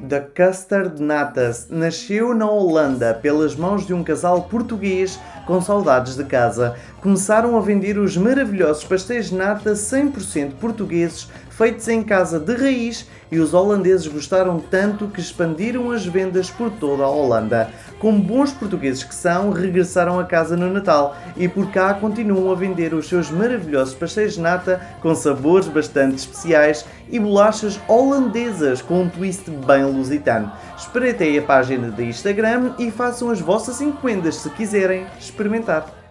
da Custard Natas nasceu na Holanda pelas mãos de um casal português com saudades de casa. Começaram a vender os maravilhosos pastéis de nata 100% portugueses feitos em casa de raiz e os holandeses gostaram tanto que expandiram as vendas por toda a Holanda. Como bons portugueses que são, regressaram a casa no Natal e por cá continuam a vender os seus maravilhosos pastéis de nata com sabores bastante especiais e bolachas holandesas com um twist bem lusitano. Espreitei a página de Instagram e façam as vossas encomendas se quiserem experimentar.